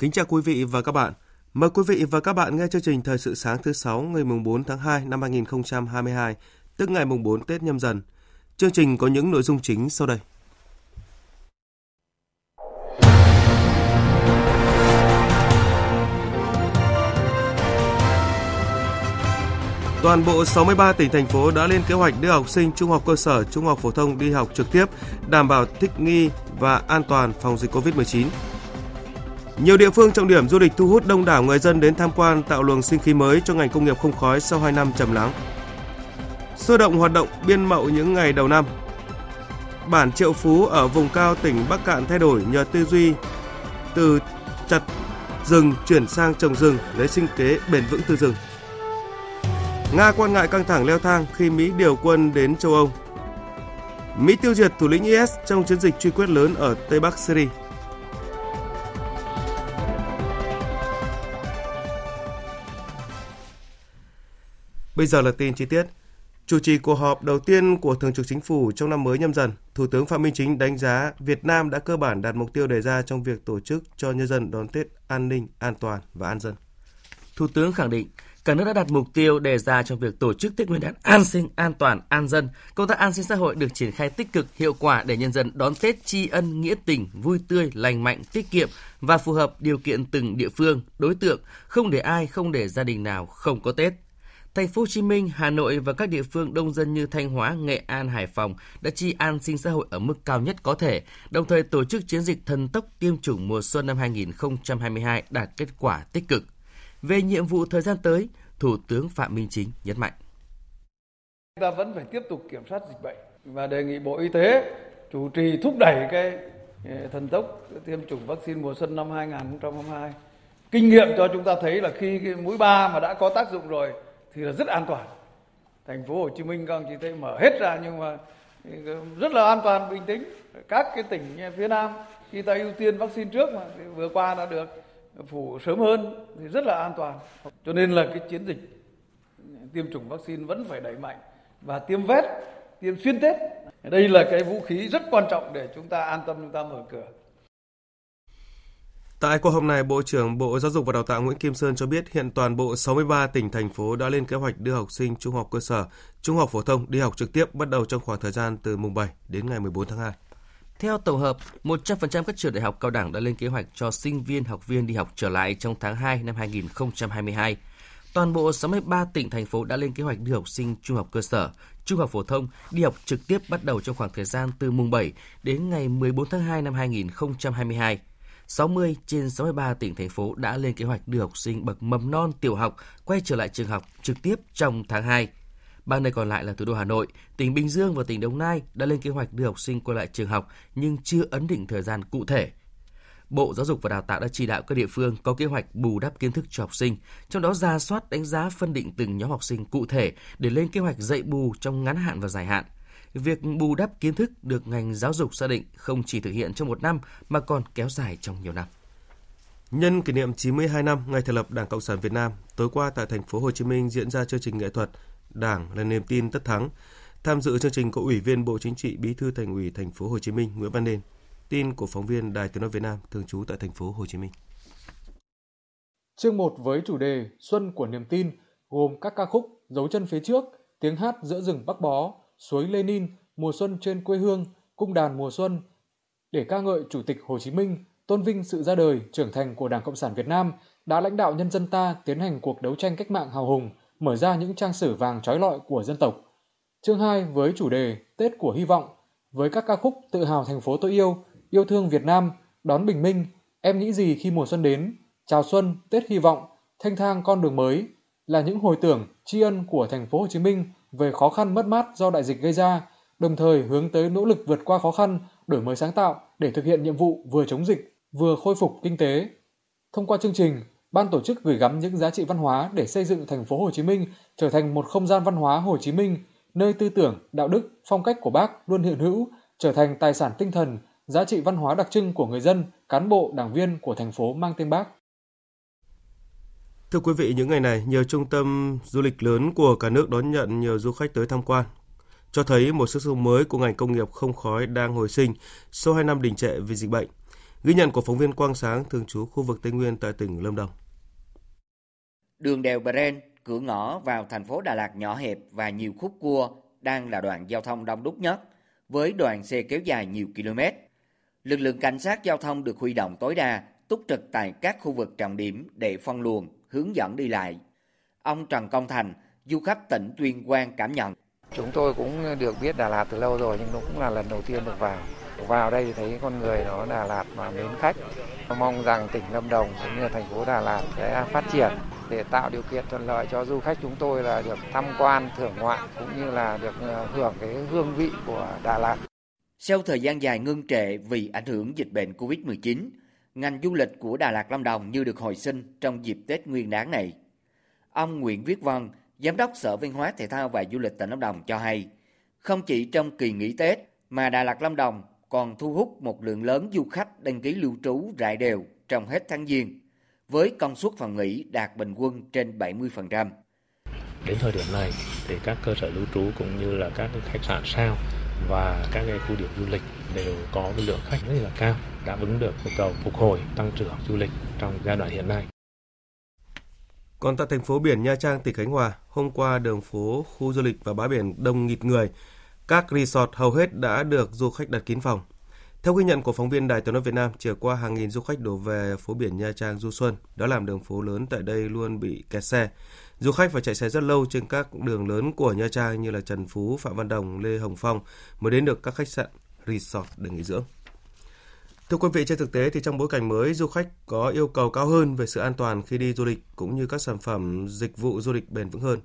Kính chào quý vị và các bạn. Mời quý vị và các bạn nghe chương trình Thời sự sáng thứ 6 ngày mùng 4 tháng 2 năm 2022, tức ngày mùng 4 Tết nhâm dần. Chương trình có những nội dung chính sau đây. Toàn bộ 63 tỉnh thành phố đã lên kế hoạch đưa học sinh trung học cơ sở, trung học phổ thông đi học trực tiếp, đảm bảo thích nghi và an toàn phòng dịch COVID-19. Nhiều địa phương trọng điểm du lịch thu hút đông đảo người dân đến tham quan, tạo luồng sinh khí mới cho ngành công nghiệp không khói sau 2 năm trầm lắng. Sôi động hoạt động biên mậu những ngày đầu năm. Bản Triệu Phú ở vùng cao tỉnh Bắc Cạn thay đổi nhờ tư duy từ chặt rừng chuyển sang trồng rừng, lấy sinh kế bền vững từ rừng. Nga quan ngại căng thẳng leo thang khi Mỹ điều quân đến châu Âu. Mỹ tiêu diệt thủ lĩnh IS trong chiến dịch truy quét lớn ở Tây Bắc Syria. Bây giờ là tin chi tiết. Chủ trì cuộc họp đầu tiên của Thường trực Chính phủ trong năm mới nhâm dần, Thủ tướng Phạm Minh Chính đánh giá Việt Nam đã cơ bản đạt mục tiêu đề ra trong việc tổ chức cho nhân dân đón Tết an ninh, an toàn và an dân. Thủ tướng khẳng định cả nước đã đặt mục tiêu đề ra trong việc tổ chức Tết Nguyên đán an sinh, an toàn, an dân. Công tác an sinh xã hội được triển khai tích cực, hiệu quả để nhân dân đón Tết tri ân nghĩa tình, vui tươi, lành mạnh, tiết kiệm và phù hợp điều kiện từng địa phương, đối tượng, không để ai, không để gia đình nào không có Tết. Thành phố Hồ Chí Minh, Hà Nội và các địa phương đông dân như Thanh Hóa, Nghệ An, Hải Phòng đã chi an sinh xã hội ở mức cao nhất có thể, đồng thời tổ chức chiến dịch thần tốc tiêm chủng mùa xuân năm 2022 đạt kết quả tích cực. Về nhiệm vụ thời gian tới, Thủ tướng Phạm Minh Chính nhấn mạnh. Chúng ta vẫn phải tiếp tục kiểm soát dịch bệnh và đề nghị Bộ Y tế chủ trì thúc đẩy cái ờ, thần tốc tiêm chủng vaccine mùa xuân năm 2022. Kinh nghiệm cho chúng ta thấy là khi cái mũi 3 mà đã có tác dụng rồi thì là rất an toàn. Thành phố Hồ Chí Minh các ông chỉ thấy mở hết ra nhưng mà rất là an toàn bình tĩnh. Các cái tỉnh phía Nam khi ta ưu tiên vaccine trước mà thì vừa qua đã được phủ sớm hơn thì rất là an toàn. Cho nên là cái chiến dịch tiêm chủng vaccine vẫn phải đẩy mạnh và tiêm vét, tiêm xuyên Tết. Đây là cái vũ khí rất quan trọng để chúng ta an tâm chúng ta mở cửa. Tại cuộc họp này, Bộ trưởng Bộ Giáo dục và Đào tạo Nguyễn Kim Sơn cho biết hiện toàn bộ 63 tỉnh, thành phố đã lên kế hoạch đưa học sinh trung học cơ sở, trung học phổ thông đi học trực tiếp bắt đầu trong khoảng thời gian từ mùng 7 đến ngày 14 tháng 2. Theo tổng hợp, 100% các trường đại học cao đẳng đã lên kế hoạch cho sinh viên, học viên đi học trở lại trong tháng 2 năm 2022. Toàn bộ 63 tỉnh, thành phố đã lên kế hoạch đưa học sinh trung học cơ sở, trung học phổ thông đi học trực tiếp bắt đầu trong khoảng thời gian từ mùng 7 đến ngày 14 tháng 2 năm 2022. 60 trên 63 tỉnh thành phố đã lên kế hoạch đưa học sinh bậc mầm non tiểu học quay trở lại trường học trực tiếp trong tháng 2. Ba nơi còn lại là thủ đô Hà Nội, tỉnh Bình Dương và tỉnh Đồng Nai đã lên kế hoạch đưa học sinh quay lại trường học nhưng chưa ấn định thời gian cụ thể. Bộ Giáo dục và Đào tạo đã chỉ đạo các địa phương có kế hoạch bù đắp kiến thức cho học sinh, trong đó ra soát đánh giá phân định từng nhóm học sinh cụ thể để lên kế hoạch dạy bù trong ngắn hạn và dài hạn – việc bù đắp kiến thức được ngành giáo dục xác định không chỉ thực hiện trong một năm mà còn kéo dài trong nhiều năm. Nhân kỷ niệm 92 năm ngày thành lập Đảng Cộng sản Việt Nam, tối qua tại thành phố Hồ Chí Minh diễn ra chương trình nghệ thuật Đảng là niềm tin tất thắng. Tham dự chương trình có Ủy viên Bộ Chính trị, Bí thư Thành ủy thành phố Hồ Chí Minh Nguyễn Văn Nên. Tin của phóng viên Đài Tiếng nói Việt Nam thường trú tại thành phố Hồ Chí Minh. Chương 1 với chủ đề Xuân của niềm tin gồm các ca khúc Dấu chân phía trước, Tiếng hát giữa rừng Bắc Bó, Suối Lenin, Mùa xuân trên quê hương, Cung đàn mùa xuân. Để ca ngợi Chủ tịch Hồ Chí Minh, tôn vinh sự ra đời, trưởng thành của Đảng Cộng sản Việt Nam, đã lãnh đạo nhân dân ta tiến hành cuộc đấu tranh cách mạng hào hùng, mở ra những trang sử vàng trói lọi của dân tộc. Chương 2 với chủ đề Tết của hy vọng, với các ca khúc Tự hào thành phố tôi yêu, Yêu thương Việt Nam, Đón bình minh, Em nghĩ gì khi mùa xuân đến, Chào xuân, Tết hy vọng, Thanh thang con đường mới là những hồi tưởng tri ân của thành phố Hồ Chí Minh về khó khăn mất mát do đại dịch gây ra, đồng thời hướng tới nỗ lực vượt qua khó khăn, đổi mới sáng tạo để thực hiện nhiệm vụ vừa chống dịch, vừa khôi phục kinh tế. Thông qua chương trình, ban tổ chức gửi gắm những giá trị văn hóa để xây dựng thành phố Hồ Chí Minh trở thành một không gian văn hóa Hồ Chí Minh, nơi tư tưởng, đạo đức, phong cách của Bác luôn hiện hữu, trở thành tài sản tinh thần, giá trị văn hóa đặc trưng của người dân, cán bộ, đảng viên của thành phố mang tên Bác. Thưa quý vị, những ngày này, nhiều trung tâm du lịch lớn của cả nước đón nhận nhiều du khách tới tham quan, cho thấy một sức sống mới của ngành công nghiệp không khói đang hồi sinh sau 2 năm đình trệ vì dịch bệnh. Ghi nhận của phóng viên Quang Sáng thường trú khu vực Tây Nguyên tại tỉnh Lâm Đồng. Đường đèo Bren, cửa ngõ vào thành phố Đà Lạt nhỏ hẹp và nhiều khúc cua đang là đoạn giao thông đông đúc nhất, với đoàn xe kéo dài nhiều km. Lực lượng cảnh sát giao thông được huy động tối đa, túc trực tại các khu vực trọng điểm để phân luồng, hướng dẫn đi lại. Ông Trần Công Thành, du khách tỉnh Tuyên Quang cảm nhận. Chúng tôi cũng được biết Đà Lạt từ lâu rồi nhưng nó cũng là lần đầu tiên được vào. Vào đây thì thấy con người nó Đà Lạt mà mến khách. Mong rằng tỉnh Lâm Đồng cũng như thành phố Đà Lạt sẽ phát triển để tạo điều kiện thuận lợi cho du khách chúng tôi là được tham quan, thưởng ngoạn cũng như là được ờ, hưởng cái hương vị của Đà Lạt. Sau thời gian dài ngưng trệ vì ảnh hưởng dịch bệnh Covid-19, ngành du lịch của Đà Lạt Lâm Đồng như được hồi sinh trong dịp Tết Nguyên đán này. Ông Nguyễn Viết Văn, Giám đốc Sở Văn hóa Thể thao và Du lịch tỉnh Lâm Đồng cho hay, không chỉ trong kỳ nghỉ Tết mà Đà Lạt Lâm Đồng còn thu hút một lượng lớn du khách đăng ký lưu trú rải đều trong hết tháng Giêng, với công suất phòng nghỉ đạt bình quân trên 70%. Đến thời điểm này thì các cơ sở lưu trú cũng như là các khách sạn sao và các cái khu điểm du lịch đều có cái lượng khách rất là cao, đáp ứng được nhu cầu phục hồi tăng trưởng du lịch trong giai đoạn hiện nay. Còn tại thành phố biển Nha Trang, tỉnh Khánh Hòa, hôm qua đường phố, khu du lịch và bãi biển đông nghịt người. Các resort hầu hết đã được du khách đặt kín phòng. Theo ghi nhận của phóng viên Đài Tiếng nói Việt Nam, chiều qua hàng nghìn du khách đổ về phố biển Nha Trang du xuân, đó làm đường phố lớn tại đây luôn bị kẹt xe. Du khách phải chạy xe rất lâu trên các đường lớn của Nha Trang như là Trần Phú, Phạm Văn Đồng, Lê Hồng Phong mới đến được các khách sạn, resort để nghỉ dưỡng. Thưa quý vị, trên thực tế thì trong bối cảnh mới, du khách có yêu cầu cao hơn về sự an toàn khi đi du lịch cũng như các sản phẩm dịch vụ du lịch bền vững hơn.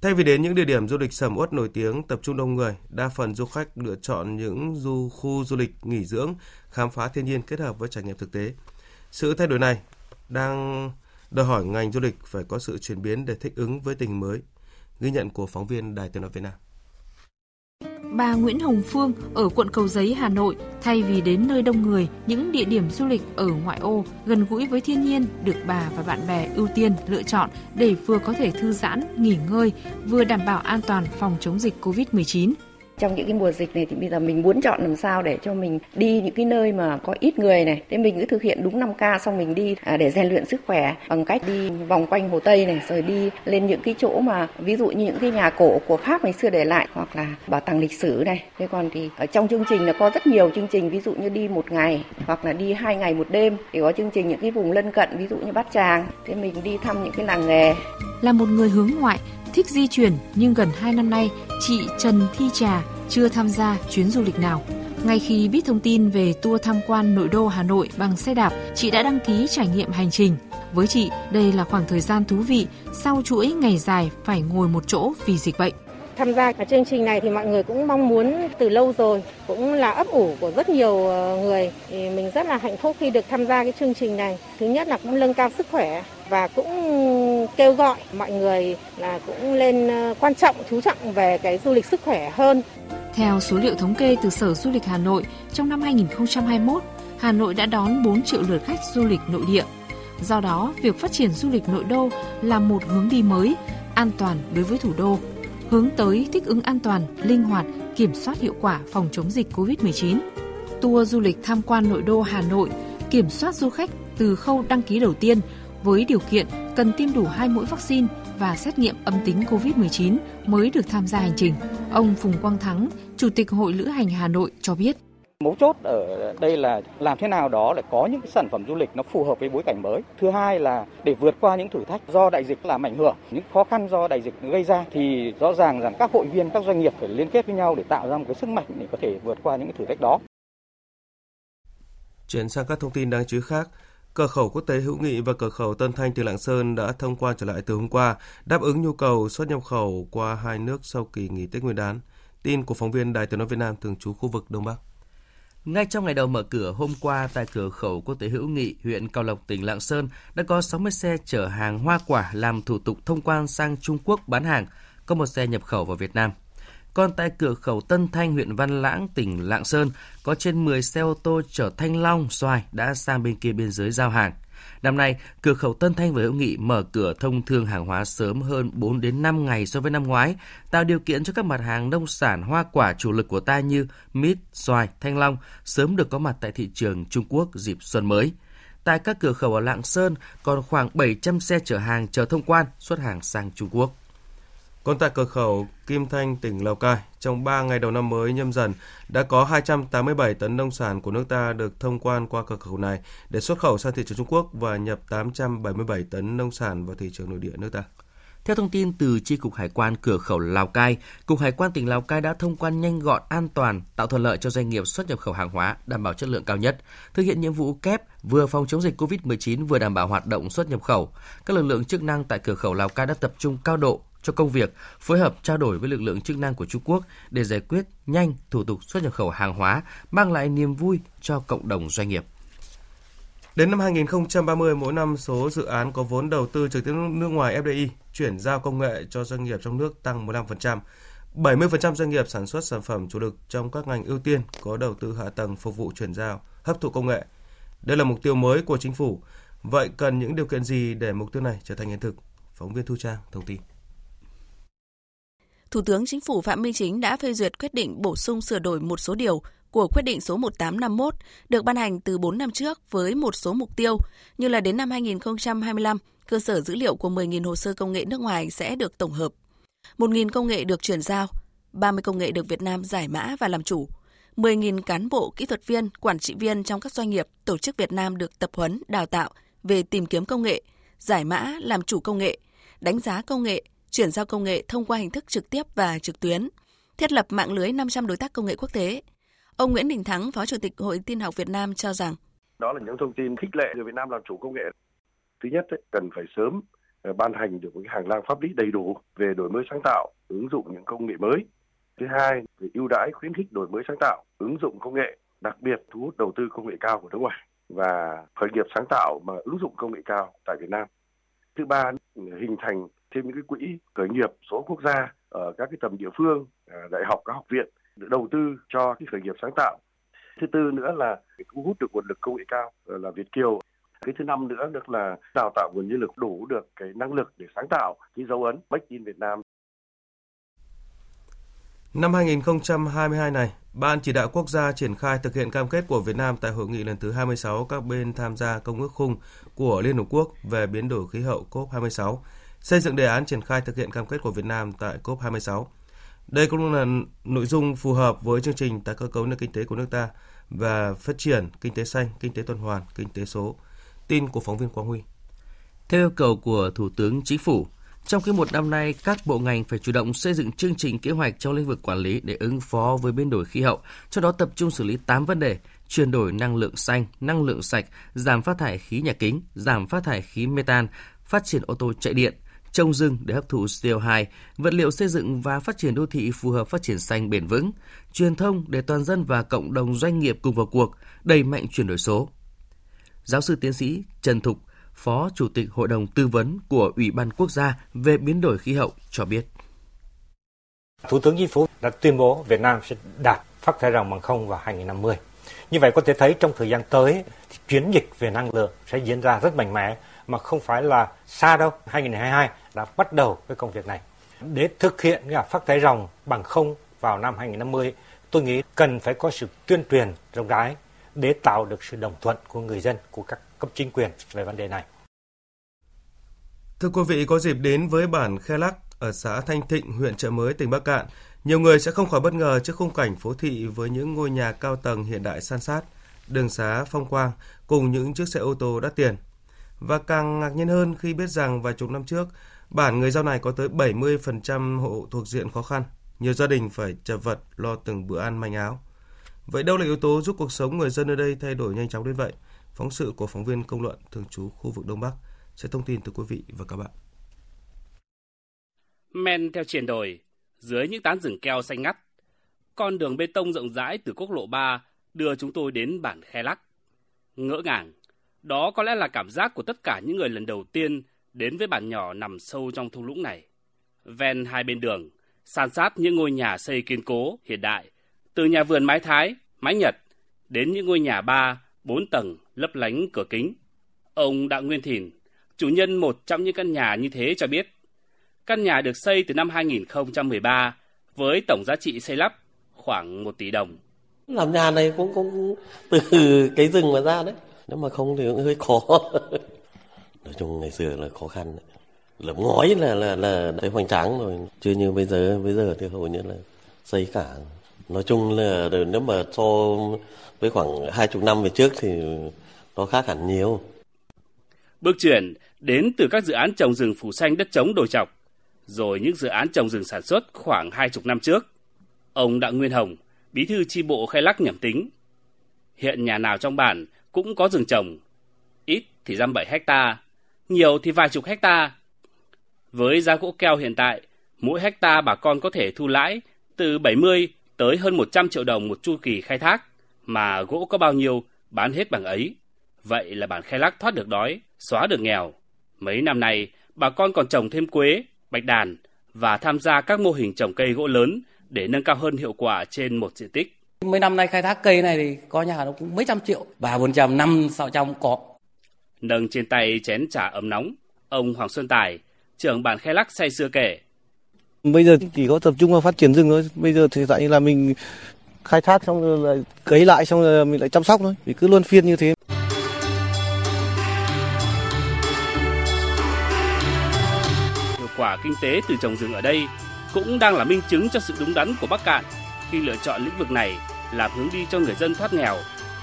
Thay vì đến những địa điểm du lịch sầm uất nổi tiếng tập trung đông người, đa phần du khách lựa chọn những du khu du lịch nghỉ dưỡng, khám phá thiên nhiên kết hợp với trải nghiệm thực tế. Sự thay đổi này đang đòi hỏi ngành du lịch phải có sự chuyển biến để thích ứng với tình mới. Ghi nhận của phóng viên Đài Tiếng nói Việt Nam bà Nguyễn Hồng Phương ở quận Cầu Giấy, Hà Nội, thay vì đến nơi đông người, những địa điểm du lịch ở ngoại ô gần gũi với thiên nhiên được bà và bạn bè ưu tiên lựa chọn để vừa có thể thư giãn, nghỉ ngơi, vừa đảm bảo an toàn phòng chống dịch COVID-19 trong những cái mùa dịch này thì bây giờ mình muốn chọn làm sao để cho mình đi những cái nơi mà có ít người này. Thế mình cứ thực hiện đúng 5 k xong mình đi à, để rèn luyện sức khỏe bằng cách đi vòng quanh hồ tây này, rồi đi lên những cái chỗ mà, ví dụ như những cái nhà cổ của pháp ngày xưa để lại hoặc là bảo tàng lịch sử này. Thế còn thì ở trong chương trình là có rất nhiều chương trình, ví dụ như đi một ngày hoặc là đi hai ngày một đêm, thì có chương trình những cái vùng lân cận, ví dụ như bát tràng. Thế mình đi thăm những cái làng nghề. Là một người hướng ngoại thích di chuyển nhưng gần 2 năm nay chị Trần Thi Trà chưa tham gia chuyến du lịch nào. Ngay khi biết thông tin về tour tham quan nội đô Hà Nội bằng xe đạp, chị đã đăng ký trải nghiệm hành trình. Với chị, đây là khoảng thời gian thú vị sau chuỗi ngày dài phải ngồi một chỗ vì dịch bệnh. Tham gia cái chương trình này thì mọi người cũng mong muốn từ lâu rồi, cũng là ấp ủ của rất nhiều ờ, người. Thì mình rất là hạnh phúc khi được tham gia cái chương trình này. Thứ nhất là cũng nâng cao sức khỏe và cũng kêu gọi mọi người là cũng lên ờ, quan trọng chú trọng về cái du lịch sức khỏe hơn. Theo số liệu thống kê từ Sở Du lịch Hà Nội, trong năm 2021, Hà Nội đã đón 4 triệu lượt khách du lịch nội địa. Do đó, việc phát triển du lịch nội đô là một hướng đi mới, an toàn đối với thủ đô, hướng tới thích ứng an toàn, linh hoạt, kiểm soát hiệu quả phòng chống dịch COVID-19. Tour du lịch tham quan nội đô Hà Nội kiểm soát du khách từ khâu đăng ký đầu tiên với điều kiện cần tiêm đủ hai mũi vaccine và xét nghiệm âm tính COVID-19 mới được tham gia hành trình. Ông Phùng Quang Thắng, Chủ tịch Hội Lữ hành Hà Nội cho biết. Mấu chốt ở đây là làm thế nào đó để có những sản phẩm du lịch nó phù hợp với bối cảnh mới. Thứ hai là để vượt qua những thử thách do đại dịch làm ảnh hưởng, những khó khăn do đại dịch gây ra thì rõ ràng rằng các hội viên, các doanh nghiệp phải liên kết với nhau để tạo ra một cái sức mạnh để có thể vượt qua những thử thách đó. Chuyển sang các thông tin đáng chú ý khác, Cửa khẩu quốc tế hữu nghị và cửa khẩu Tân Thanh từ Lạng Sơn đã thông quan trở lại từ hôm qua, đáp ứng nhu cầu xuất nhập khẩu qua hai nước sau kỳ nghỉ Tết Nguyên đán. Tin của phóng viên Đài Tiếng nói Việt Nam thường trú khu vực Đông Bắc. Ngay trong ngày đầu mở cửa hôm qua tại cửa khẩu quốc tế hữu nghị huyện Cao Lộc tỉnh Lạng Sơn đã có 60 xe chở hàng hoa quả làm thủ tục thông quan sang Trung Quốc bán hàng, có một xe nhập khẩu vào Việt Nam. Còn tại cửa khẩu Tân Thanh, huyện Văn Lãng, tỉnh Lạng Sơn, có trên 10 xe ô tô chở thanh long, xoài đã sang bên kia biên giới giao hàng. Năm nay, cửa khẩu Tân Thanh và Hữu Nghị mở cửa thông thương hàng hóa sớm hơn 4 đến 5 ngày so với năm ngoái, tạo điều kiện cho các mặt hàng nông sản hoa quả chủ lực của ta như mít, xoài, thanh long sớm được có mặt tại thị trường Trung Quốc dịp xuân mới. Tại các cửa khẩu ở Lạng Sơn còn khoảng 700 xe chở hàng chờ thông quan xuất hàng sang Trung Quốc. Còn tại cửa khẩu Kim Thanh, tỉnh Lào Cai, trong 3 ngày đầu năm mới nhâm dần, đã có 287 tấn nông sản của nước ta được thông quan qua cửa khẩu này để xuất khẩu sang thị trường Trung Quốc và nhập 877 tấn nông sản vào thị trường nội địa nước ta. Theo thông tin từ tri cục Hải quan cửa khẩu Lào Cai, Cục Hải quan tỉnh Lào Cai đã thông quan nhanh gọn, an toàn, tạo thuận lợi cho doanh nghiệp xuất nhập khẩu hàng hóa, đảm bảo chất lượng cao nhất, thực hiện nhiệm vụ kép vừa phòng chống dịch COVID-19 vừa đảm bảo hoạt động xuất nhập khẩu. Các lực lượng chức năng tại cửa khẩu Lào Cai đã tập trung cao độ cho công việc phối hợp trao đổi với lực lượng chức năng của Trung Quốc để giải quyết nhanh thủ tục xuất nhập khẩu hàng hóa, mang lại niềm vui cho cộng đồng doanh nghiệp. Đến năm 2030, mỗi năm số dự án có vốn đầu tư trực tiếp nước ngoài FDI chuyển giao công nghệ cho doanh nghiệp trong nước tăng 15%. 70% doanh nghiệp sản xuất sản phẩm chủ lực trong các ngành ưu tiên có đầu tư hạ tầng phục vụ chuyển giao, hấp thụ công nghệ. Đây là mục tiêu mới của chính phủ. Vậy cần những điều kiện gì để mục tiêu này trở thành hiện thực? Phóng viên Thu Trang thông tin. Thủ tướng Chính phủ Phạm Minh Chính đã phê duyệt quyết định bổ sung sửa đổi một số điều của quyết định số 1851 được ban hành từ 4 năm trước với một số mục tiêu như là đến năm 2025, cơ sở dữ liệu của 10.000 hồ sơ công nghệ nước ngoài sẽ được tổng hợp. 1.000 công nghệ được chuyển giao, 30 công nghệ được Việt Nam giải mã và làm chủ. 10.000 cán bộ, kỹ thuật viên, quản trị viên trong các doanh nghiệp, tổ chức Việt Nam được tập huấn, đào tạo về tìm kiếm công nghệ, giải mã, làm chủ công nghệ, đánh giá công nghệ, chuyển giao công nghệ thông qua hình thức trực tiếp và trực tuyến, thiết lập mạng lưới 500 đối tác công nghệ quốc tế. Ông Nguyễn Đình Thắng, Phó Chủ tịch Hội Tin học Việt Nam cho rằng đó là những thông tin khích lệ người Việt Nam làm chủ công nghệ. Thứ nhất, ấy, cần phải sớm ờ, ban hành được một cái hành lang pháp lý đầy đủ về đổi mới sáng tạo, ứng dụng những công nghệ mới. Thứ hai, về ưu đãi khuyến khích đổi mới sáng tạo, ứng dụng công nghệ, đặc biệt thu hút đầu tư công nghệ cao của nước ngoài và khởi nghiệp sáng tạo mà ứng dụng công nghệ cao tại Việt Nam. Thứ ba, hình thành thêm những cái quỹ khởi nghiệp số quốc gia ở các cái tầm địa phương, à, đại học, các học viện để đầu tư cho cái khởi nghiệp sáng tạo. Thứ tư nữa là thu hút được nguồn lực công nghệ cao à, là Việt kiều. Cái thứ năm nữa được là đào tạo nguồn nhân lực đủ được cái năng lực để sáng tạo cái dấu ấn Make in Việt Nam. Năm 2022 này, Ban chỉ đạo quốc gia triển khai thực hiện cam kết của Việt Nam tại hội nghị lần thứ 26 các bên tham gia công ước khung của Liên Hợp Quốc về biến đổi khí hậu COP26 xây dựng đề án triển khai thực hiện cam kết của Việt Nam tại COP26. Đây cũng là nội dung phù hợp với chương trình tái cơ cấu nền kinh tế của nước ta và phát triển kinh tế xanh, kinh tế tuần hoàn, kinh tế số. Tin của phóng viên Quang Huy. Theo yêu cầu của Thủ tướng Chính phủ, trong khi một năm nay các bộ ngành phải chủ động xây dựng chương trình kế hoạch trong lĩnh vực quản lý để ứng phó với biến đổi khí hậu, cho đó tập trung xử lý 8 vấn đề, chuyển đổi năng lượng xanh, năng lượng sạch, giảm phát thải khí nhà kính, giảm phát thải khí metan, phát triển ô tô chạy điện, trồng rừng để hấp thụ CO2, vật liệu xây dựng và phát triển đô thị phù hợp phát triển xanh bền vững, truyền thông để toàn dân và cộng đồng doanh nghiệp cùng vào cuộc, đẩy mạnh chuyển đổi số. Giáo sư tiến sĩ Trần Thục, Phó Chủ tịch Hội đồng Tư vấn của Ủy ban Quốc gia về biến đổi khí hậu cho biết. Thủ tướng Chính phủ đã tuyên bố Việt Nam sẽ đạt phát thải ròng bằng không vào 2050. Như vậy có thể thấy trong thời gian tới, chuyển dịch về năng lượng sẽ diễn ra rất mạnh mẽ mà không phải là xa đâu. 2022 đã bắt đầu cái công việc này. Để thực hiện cái phát thải ròng bằng không vào năm 2050, tôi nghĩ cần phải có sự tuyên truyền rộng rãi để tạo được sự đồng thuận của người dân, của các cấp chính quyền về vấn đề này. Thưa quý vị, có dịp đến với bản Khe Lắc ở xã Thanh Thịnh, huyện Trợ Mới, tỉnh Bắc Cạn, Nhiều người sẽ không khỏi bất ngờ trước khung cảnh phố thị với những ngôi nhà cao tầng hiện đại san sát, đường xá phong quang cùng những chiếc xe ô tô đắt tiền. Và càng ngạc nhiên hơn khi biết rằng vài chục năm trước, bản người giao này có tới 70% hộ thuộc diện khó khăn. Nhiều gia đình phải chật vật lo từng bữa ăn manh áo. Vậy đâu là yếu tố giúp cuộc sống người dân ở đây thay đổi nhanh chóng đến vậy? Phóng sự của phóng viên công luận thường trú khu vực Đông Bắc sẽ thông tin từ quý vị và các bạn. Men theo triển đồi, dưới những tán rừng keo xanh ngắt, con đường bê tông rộng rãi từ quốc lộ 3 đưa chúng tôi đến bản Khe Lắc. Ngỡ ngàng, đó có lẽ là cảm giác của tất cả những người lần đầu tiên đến với bản nhỏ nằm sâu trong thung lũng này. Ven hai bên đường, san sát những ngôi nhà xây kiên cố, hiện đại, từ nhà vườn mái Thái, mái Nhật, đến những ngôi nhà ba, bốn tầng lấp lánh cửa kính. Ông Đặng Nguyên Thìn, chủ nhân một trong những căn nhà như thế cho biết, căn nhà được xây từ năm 2013 với tổng giá trị xây lắp khoảng 1 tỷ đồng. Làm nhà này cũng cũng từ cái rừng mà ra đấy, nếu mà không thì cũng hơi khó. Nói chung ngày xưa là khó khăn đấy. Ngói là là là thấy hoành tráng rồi, chưa như bây giờ, bây giờ thì hầu như là xây cả. Nói chung là nếu mà so với khoảng hai chục năm về trước thì nó khác hẳn nhiều. Bước chuyển đến từ các dự án trồng rừng phủ xanh đất trống đồi chọc, rồi những dự án trồng rừng sản xuất khoảng hai chục năm trước. Ông Đặng Nguyên Hồng, bí thư chi bộ khai lắc nhẩm tính. Hiện nhà nào trong bản cũng có rừng trồng, ít thì dăm bảy hecta, nhiều thì vài chục hecta. Với giá gỗ keo hiện tại, mỗi hecta bà con có thể thu lãi từ 70 tới hơn 100 triệu đồng một chu kỳ khai thác, mà gỗ có bao nhiêu bán hết bằng ấy. Vậy là bản khai lắc thoát được đói, xóa được nghèo. Mấy năm nay, bà con còn trồng thêm quế, bạch đàn và tham gia các mô hình trồng cây gỗ lớn để nâng cao hơn hiệu quả trên một diện tích. Mấy năm nay khai thác cây này thì có nhà nó cũng mấy trăm triệu, ba bốn trăm, năm sáu trăm có. Nâng trên tay chén trà ấm nóng, ông Hoàng Xuân Tài, trưởng bản khai lắc say xưa kể. Bây giờ chỉ có tập trung vào phát triển rừng thôi. Bây giờ thì tại như là mình khai thác xong rồi lại cấy lại xong rồi mình lại chăm sóc thôi. Vì cứ luôn phiên như thế. Hiệu quả kinh tế từ trồng rừng ở đây cũng đang là minh chứng cho sự đúng đắn của Bắc Cạn khi lựa chọn lĩnh vực này làm hướng đi cho người dân thoát nghèo,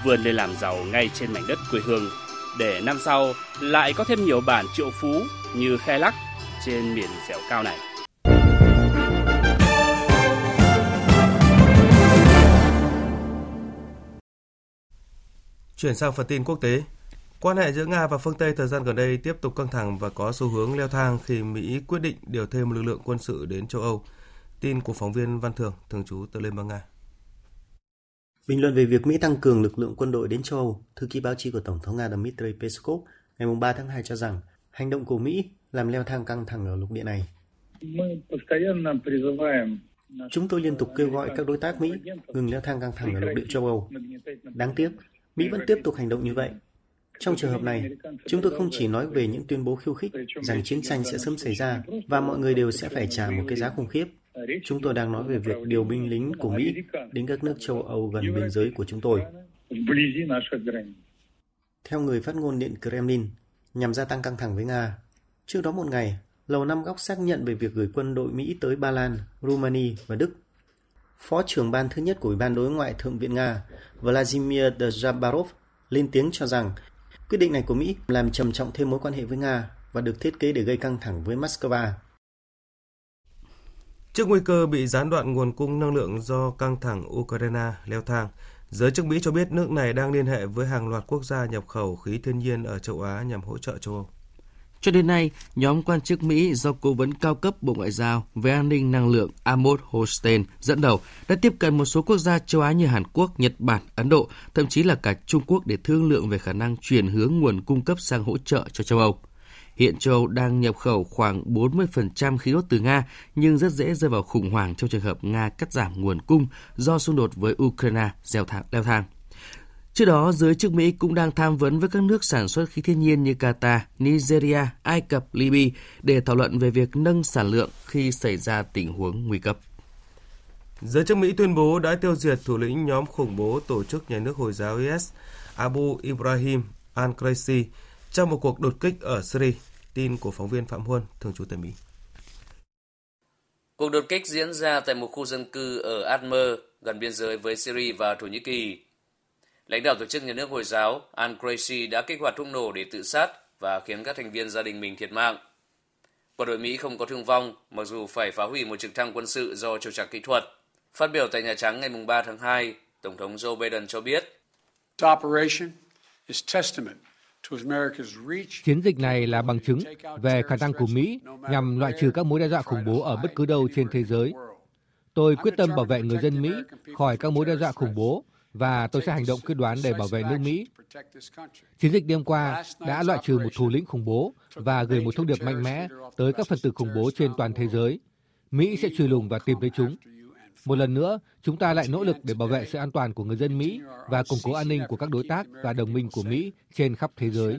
vươn lên làm giàu ngay trên mảnh đất quê hương để năm sau lại có thêm nhiều bản triệu phú như Khe Lắc trên miền dẻo cao này. Chuyển sang phần tin quốc tế. Quan hệ giữa Nga và phương Tây thời gian gần đây tiếp tục căng thẳng và có xu hướng leo thang khi Mỹ quyết định điều thêm lực lượng quân sự đến châu Âu. Tin của phóng viên Văn Thường, thường trú tại Liên bang Nga. Bình luận về việc Mỹ tăng cường lực lượng quân đội đến châu Âu, thư ký báo chí của Tổng thống Nga Dmitry Peskov ngày 3 tháng 2 cho rằng hành động của Mỹ làm leo thang căng thẳng ở lục địa này. Chúng tôi liên tục kêu gọi các đối tác Mỹ ngừng leo thang căng thẳng ở lục địa châu Âu. Đáng tiếc, Mỹ vẫn tiếp tục hành động như vậy. Trong trường hợp này, chúng tôi không chỉ nói về những tuyên bố khiêu khích rằng chiến tranh sẽ sớm xảy ra và mọi người đều sẽ phải trả một cái giá khủng khiếp. Chúng tôi đang nói về việc điều binh lính của Mỹ đến các nước châu Âu gần biên giới của chúng tôi. Theo người phát ngôn Điện Kremlin, nhằm gia tăng căng thẳng với Nga, trước đó một ngày, Lầu Năm Góc xác nhận về việc gửi quân đội Mỹ tới Ba Lan, Rumani và Đức. Phó trưởng ban thứ nhất của Ủy ban Đối ngoại Thượng viện Nga, Vladimir Djabarov, lên tiếng cho rằng quyết định này của Mỹ làm trầm trọng thêm mối quan hệ với Nga và được thiết kế để gây căng thẳng với Moscow. Trước nguy cơ bị gián đoạn nguồn cung năng lượng do căng thẳng Ukraine leo thang, giới chức Mỹ cho biết nước này đang liên hệ với hàng loạt quốc gia nhập khẩu khí thiên nhiên ở châu Á nhằm hỗ trợ châu Âu. Cho đến nay, nhóm quan chức Mỹ do Cố vấn cao cấp Bộ Ngoại giao về an ninh năng lượng Amos Hochstein dẫn đầu đã tiếp cận một số quốc gia châu Á như Hàn Quốc, Nhật Bản, Ấn Độ, thậm chí là cả Trung Quốc để thương lượng về khả năng chuyển hướng nguồn cung cấp sang hỗ trợ cho châu Âu. Hiện châu Âu đang nhập khẩu khoảng 40% khí đốt từ Nga, nhưng rất dễ rơi vào khủng hoảng trong trường hợp Nga cắt giảm nguồn cung do xung đột với Ukraine leo thang. Trước đó, giới chức Mỹ cũng đang tham vấn với các nước sản xuất khí thiên nhiên như Qatar, Nigeria, Ai Cập, Libya để thảo luận về việc nâng sản lượng khi xảy ra tình huống nguy cấp. Giới chức Mỹ tuyên bố đã tiêu diệt thủ lĩnh nhóm khủng bố tổ chức nhà nước Hồi giáo IS Abu Ibrahim al-Quraisi trong một cuộc đột kích ở Syria. Tin của phóng viên Phạm Huân, thường trú tại Mỹ. Cuộc đột kích diễn ra tại một khu dân cư ở Admer, gần biên giới với Syria và Thổ Nhĩ Kỳ. Lãnh đạo tổ chức nhà nước Hồi giáo Al-Quraisi đã kích hoạt thuốc nổ để tự sát và khiến các thành viên gia đình mình thiệt mạng. Quân đội Mỹ không có thương vong, mặc dù phải phá hủy một trực thăng quân sự do trục trặc kỹ thuật. Phát biểu tại Nhà Trắng ngày 3 tháng 2, Tổng thống Joe Biden cho biết, Chiến dịch này là bằng chứng về khả năng của Mỹ nhằm loại trừ các mối đe dọa khủng bố ở bất cứ đâu trên thế giới. Tôi quyết tâm bảo vệ người dân Mỹ khỏi các mối đe dọa khủng bố và tôi sẽ hành động quyết đoán để bảo vệ nước Mỹ. Chiến dịch đêm qua đã loại trừ một thủ lĩnh khủng bố và gửi một thông điệp mạnh mẽ tới các phần tử khủng bố trên toàn thế giới. Mỹ sẽ truy lùng và tìm thấy chúng. Một lần nữa, chúng ta lại nỗ lực để bảo vệ sự an toàn của người dân Mỹ và củng cố an ninh của các đối tác và đồng minh của Mỹ trên khắp thế giới.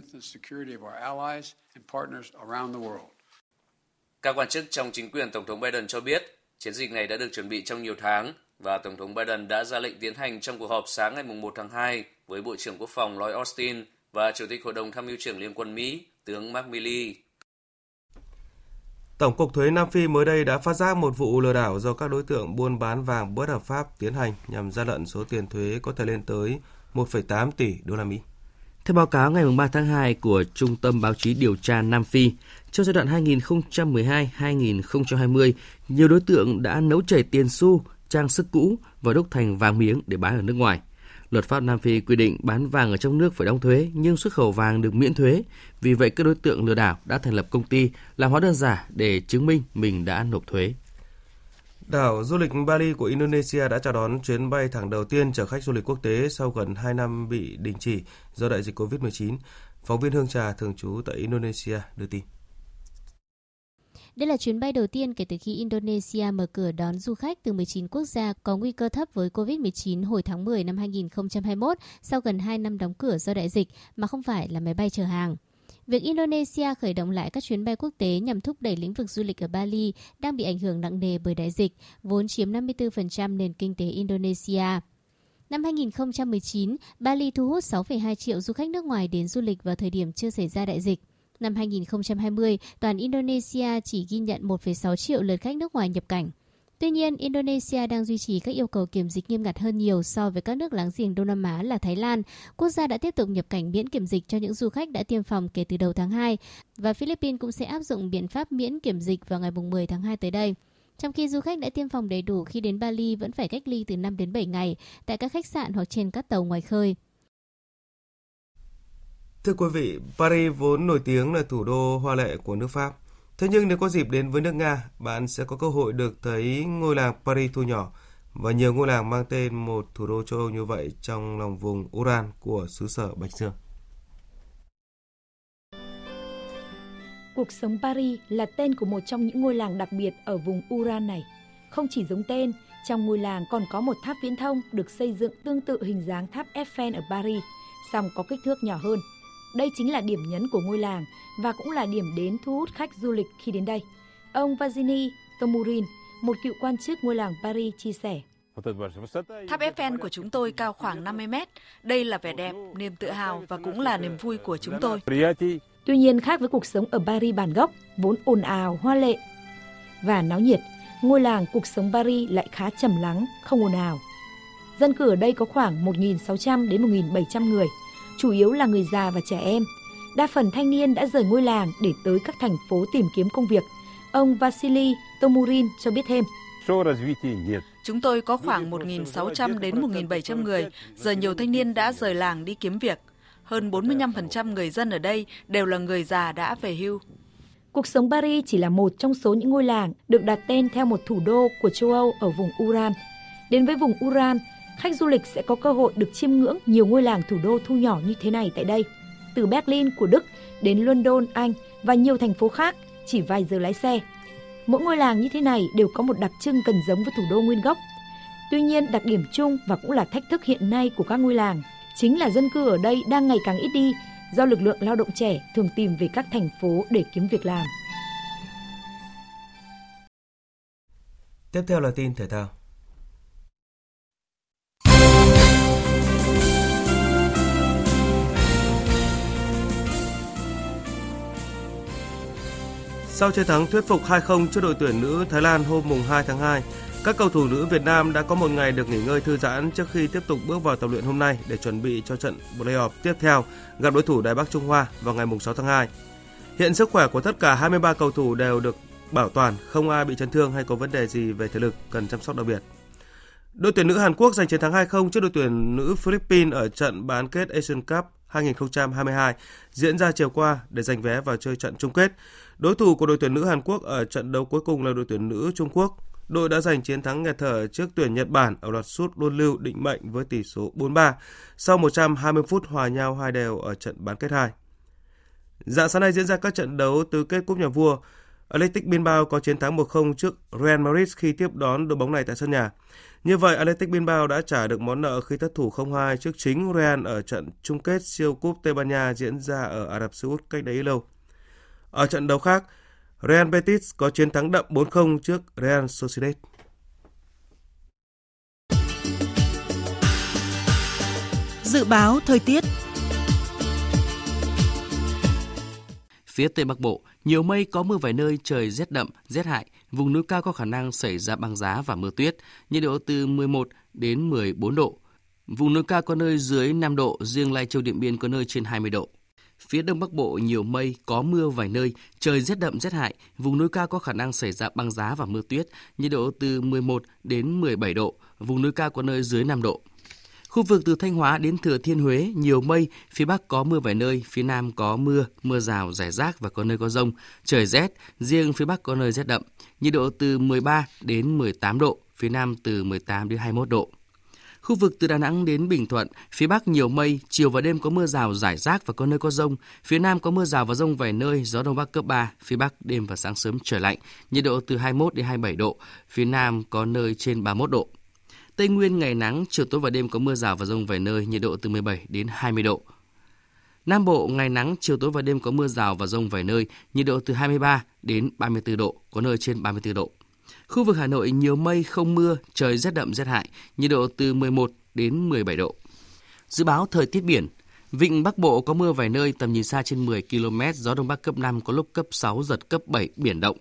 Các quan chức trong chính quyền Tổng thống Biden cho biết chiến dịch này đã được chuẩn bị trong nhiều tháng và Tổng thống Biden đã ra lệnh tiến hành trong cuộc họp sáng ngày 1 tháng 2 với Bộ trưởng Quốc phòng Lloyd Austin và Chủ tịch Hội đồng Tham mưu trưởng Liên quân Mỹ, tướng Mark Milley. Tổng cục thuế Nam Phi mới đây đã phát giác một vụ lừa đảo do các đối tượng buôn bán vàng bất hợp pháp tiến hành nhằm gian lận số tiền thuế có thể lên tới 1,8 tỷ đô la Mỹ. Theo báo cáo ngày 3 tháng 2 của Trung tâm Báo chí Điều tra Nam Phi, trong giai đoạn 2012-2020, nhiều đối tượng đã nấu chảy tiền xu, trang sức cũ và đúc thành vàng miếng để bán ở nước ngoài – Luật pháp Nam Phi quy định bán vàng ở trong nước phải đóng thuế, nhưng xuất khẩu vàng được miễn thuế. Vì vậy, các đối tượng lừa đảo đã thành lập công ty làm hóa đơn giả để chứng minh mình đã nộp thuế. Đảo du lịch Bali của Indonesia đã chào đón chuyến bay thẳng đầu tiên chở khách du lịch quốc tế sau gần 2 năm bị đình chỉ do đại dịch COVID-19. Phóng viên Hương Trà, thường trú tại Indonesia, đưa tin. Đây là chuyến bay đầu tiên kể từ khi Indonesia mở cửa đón du khách từ 19 quốc gia có nguy cơ thấp với COVID-19 hồi tháng 10 năm 2021 sau gần 2 năm đóng cửa do đại dịch mà không phải là máy bay chở hàng. Việc Indonesia khởi động lại các chuyến bay quốc tế nhằm thúc đẩy lĩnh vực du lịch ở Bali đang bị ảnh hưởng nặng nề bởi đại dịch, vốn chiếm 54% nền kinh tế Indonesia. Năm 2019, Bali thu hút 6,2 triệu du khách nước ngoài đến du lịch vào thời điểm chưa xảy ra đại dịch. Năm 2020, toàn Indonesia chỉ ghi nhận 1,6 triệu lượt khách nước ngoài nhập cảnh. Tuy nhiên, Indonesia đang duy trì các yêu cầu kiểm dịch nghiêm ngặt hơn nhiều so với các nước láng giềng Đông Nam Á là Thái Lan. Quốc gia đã tiếp tục nhập cảnh miễn kiểm dịch cho những du khách đã tiêm phòng kể từ đầu tháng 2 và Philippines cũng sẽ áp dụng biện pháp miễn kiểm dịch vào ngày 10 tháng 2 tới đây. Trong khi du khách đã tiêm phòng đầy đủ khi đến Bali vẫn phải cách ly từ 5 đến 7 ngày tại các khách sạn hoặc trên các tàu ngoài khơi. Thưa quý vị, Paris vốn nổi tiếng là thủ đô hoa lệ của nước Pháp. Thế nhưng nếu có dịp đến với nước Nga, bạn sẽ có cơ hội được thấy ngôi làng Paris thu nhỏ và nhiều ngôi làng mang tên một thủ đô châu Âu như vậy trong lòng vùng Uran của xứ sở Bạch Dương. Cuộc sống Paris là tên của một trong những ngôi làng đặc biệt ở vùng Uran này. Không chỉ giống tên, trong ngôi làng còn có một tháp viễn thông được xây dựng tương tự hình dáng tháp Eiffel ở Paris, song có kích thước nhỏ hơn – đây chính là điểm nhấn của ngôi làng và cũng là điểm đến thu hút khách du lịch khi đến đây. Ông Vazini Tomurin, một cựu quan chức ngôi làng Paris chia sẻ. Tháp Eiffel của chúng tôi cao khoảng 50 mét. Đây là vẻ đẹp, niềm tự hào và cũng là niềm vui của chúng tôi. Tuy nhiên khác với cuộc sống ở Paris bản gốc, vốn ồn ào, hoa lệ và náo nhiệt, ngôi làng cuộc sống Paris lại khá trầm lắng, không ồn ào. Dân cư ở đây có khoảng 1.600 đến 1.700 người – chủ yếu là người già và trẻ em. Đa phần thanh niên đã rời ngôi làng để tới các thành phố tìm kiếm công việc. Ông Vasily Tomurin cho biết thêm. Chúng tôi có khoảng 1.600 đến 1.700 người, giờ nhiều thanh niên đã rời làng đi kiếm việc. Hơn 45% người dân ở đây đều là người già đã về hưu. Cuộc sống Paris chỉ là một trong số những ngôi làng được đặt tên theo một thủ đô của châu Âu ở vùng Uran. Đến với vùng Uran, khách du lịch sẽ có cơ hội được chiêm ngưỡng nhiều ngôi làng thủ đô thu nhỏ như thế này tại đây. Từ Berlin của Đức đến London, Anh và nhiều thành phố khác chỉ vài giờ lái xe. Mỗi ngôi làng như thế này đều có một đặc trưng gần giống với thủ đô nguyên gốc. Tuy nhiên, đặc điểm chung và cũng là thách thức hiện nay của các ngôi làng chính là dân cư ở đây đang ngày càng ít đi do lực lượng lao động trẻ thường tìm về các thành phố để kiếm việc làm. Tiếp theo là tin thể thao. Sau chiến thắng thuyết phục 2-0 trước đội tuyển nữ Thái Lan hôm mùng 2 tháng 2, các cầu thủ nữ Việt Nam đã có một ngày được nghỉ ngơi thư giãn trước khi tiếp tục bước vào tập luyện hôm nay để chuẩn bị cho trận playoff tiếp theo gặp đối thủ Đài Bắc Trung Hoa vào ngày mùng 6 tháng 2. Hiện sức khỏe của tất cả 23 cầu thủ đều được bảo toàn, không ai bị chấn thương hay có vấn đề gì về thể lực cần chăm sóc đặc biệt. Đội tuyển nữ Hàn Quốc giành chiến thắng 2-0 trước đội tuyển nữ Philippines ở trận bán kết Asian Cup 2022 diễn ra chiều qua để giành vé vào chơi trận chung kết. Đối thủ của đội tuyển nữ Hàn Quốc ở trận đấu cuối cùng là đội tuyển nữ Trung Quốc. Đội đã giành chiến thắng nghẹt thở trước tuyển Nhật Bản ở loạt sút luân lưu định mệnh với tỷ số 4-3 sau 120 phút hòa nhau hai đều ở trận bán kết 2. Dạng sáng nay diễn ra các trận đấu tứ kết cúp nhà vua. Athletic Bilbao có chiến thắng 1-0 trước Real Madrid khi tiếp đón đội bóng này tại sân nhà. Như vậy, Athletic Bilbao đã trả được món nợ khi thất thủ 0-2 trước chính Real ở trận chung kết siêu cúp Tây Ban Nha diễn ra ở Ả Rập Xê Út cách đấy lâu. Ở trận đấu khác, Real Betis có chiến thắng đậm 4-0 trước Real Sociedad. Dự báo thời tiết Phía Tây Bắc Bộ, nhiều mây có mưa vài nơi, trời rét đậm, rét hại, vùng núi cao có khả năng xảy ra băng giá và mưa tuyết, nhiệt độ từ 11 đến 14 độ. Vùng núi cao có nơi dưới 5 độ, riêng Lai Châu Điện Biên có nơi trên 20 độ. Phía Đông Bắc Bộ nhiều mây, có mưa vài nơi, trời rét đậm rét hại, vùng núi cao có khả năng xảy ra băng giá và mưa tuyết, nhiệt độ từ 11 đến 17 độ, vùng núi cao có nơi dưới 5 độ. Khu vực từ Thanh Hóa đến Thừa Thiên Huế nhiều mây, phía Bắc có mưa vài nơi, phía Nam có mưa, mưa rào, rải rác và có nơi có rông. Trời rét, riêng phía Bắc có nơi rét đậm. Nhiệt độ từ 13 đến 18 độ, phía Nam từ 18 đến 21 độ. Khu vực từ Đà Nẵng đến Bình Thuận, phía Bắc nhiều mây, chiều và đêm có mưa rào rải rác và có nơi có rông. Phía Nam có mưa rào và rông vài nơi, gió Đông Bắc cấp 3, phía Bắc đêm và sáng sớm trời lạnh, nhiệt độ từ 21 đến 27 độ, phía Nam có nơi trên 31 độ. Tây Nguyên ngày nắng, chiều tối và đêm có mưa rào và rông vài nơi, nhiệt độ từ 17 đến 20 độ. Nam Bộ ngày nắng, chiều tối và đêm có mưa rào và rông vài nơi, nhiệt độ từ 23 đến 34 độ, có nơi trên 34 độ. Khu vực Hà Nội nhiều mây không mưa, trời rét đậm rét hại, nhiệt độ từ 11 đến 17 độ. Dự báo thời tiết biển, Vịnh Bắc Bộ có mưa vài nơi tầm nhìn xa trên 10 km, gió đông bắc cấp 5 có lúc cấp 6 giật cấp 7 biển động.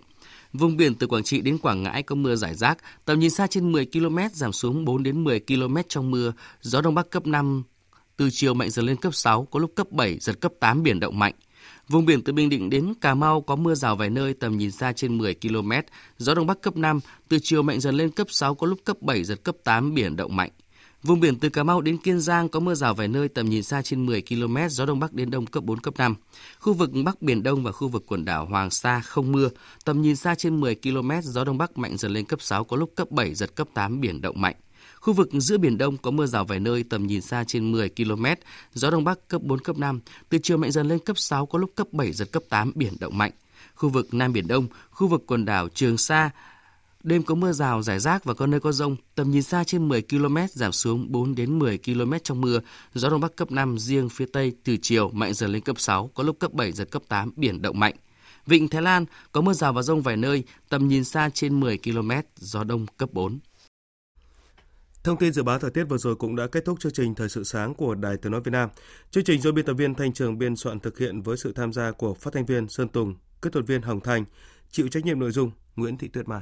Vùng biển từ Quảng Trị đến Quảng Ngãi có mưa rải rác, tầm nhìn xa trên 10 km giảm xuống 4 đến 10 km trong mưa, gió đông bắc cấp 5 từ chiều mạnh dần lên cấp 6, có lúc cấp 7 giật cấp 8 biển động mạnh. Vùng biển từ Bình Định đến Cà Mau có mưa rào vài nơi tầm nhìn xa trên 10 km, gió đông bắc cấp 5, từ chiều mạnh dần lên cấp 6 có lúc cấp 7 giật cấp 8 biển động mạnh. Vùng biển từ Cà Mau đến Kiên Giang có mưa rào vài nơi tầm nhìn xa trên 10 km, gió đông bắc đến đông cấp 4 cấp 5. Khu vực Bắc Biển Đông và khu vực quần đảo Hoàng Sa không mưa, tầm nhìn xa trên 10 km, gió đông bắc mạnh dần lên cấp 6 có lúc cấp 7 giật cấp 8 biển động mạnh. Khu vực giữa Biển Đông có mưa rào vài nơi tầm nhìn xa trên 10 km, gió Đông Bắc cấp 4, cấp 5, từ chiều mạnh dần lên cấp 6 có lúc cấp 7, giật cấp 8, biển động mạnh. Khu vực Nam Biển Đông, khu vực quần đảo Trường Sa, đêm có mưa rào rải rác và có nơi có rông, tầm nhìn xa trên 10 km giảm xuống 4 đến 10 km trong mưa, gió Đông Bắc cấp 5, riêng phía Tây từ chiều mạnh dần lên cấp 6, có lúc cấp 7, giật cấp 8, biển động mạnh. Vịnh Thái Lan có mưa rào và rông vài nơi, tầm nhìn xa trên 10 km, gió đông cấp 4. Thông tin dự báo thời tiết vừa rồi cũng đã kết thúc chương trình Thời sự sáng của Đài Tiếng Nói Việt Nam. Chương trình do biên tập viên Thanh Trường biên soạn thực hiện với sự tham gia của phát thanh viên Sơn Tùng, kỹ thuật viên Hồng Thành, chịu trách nhiệm nội dung Nguyễn Thị Tuyết Mai.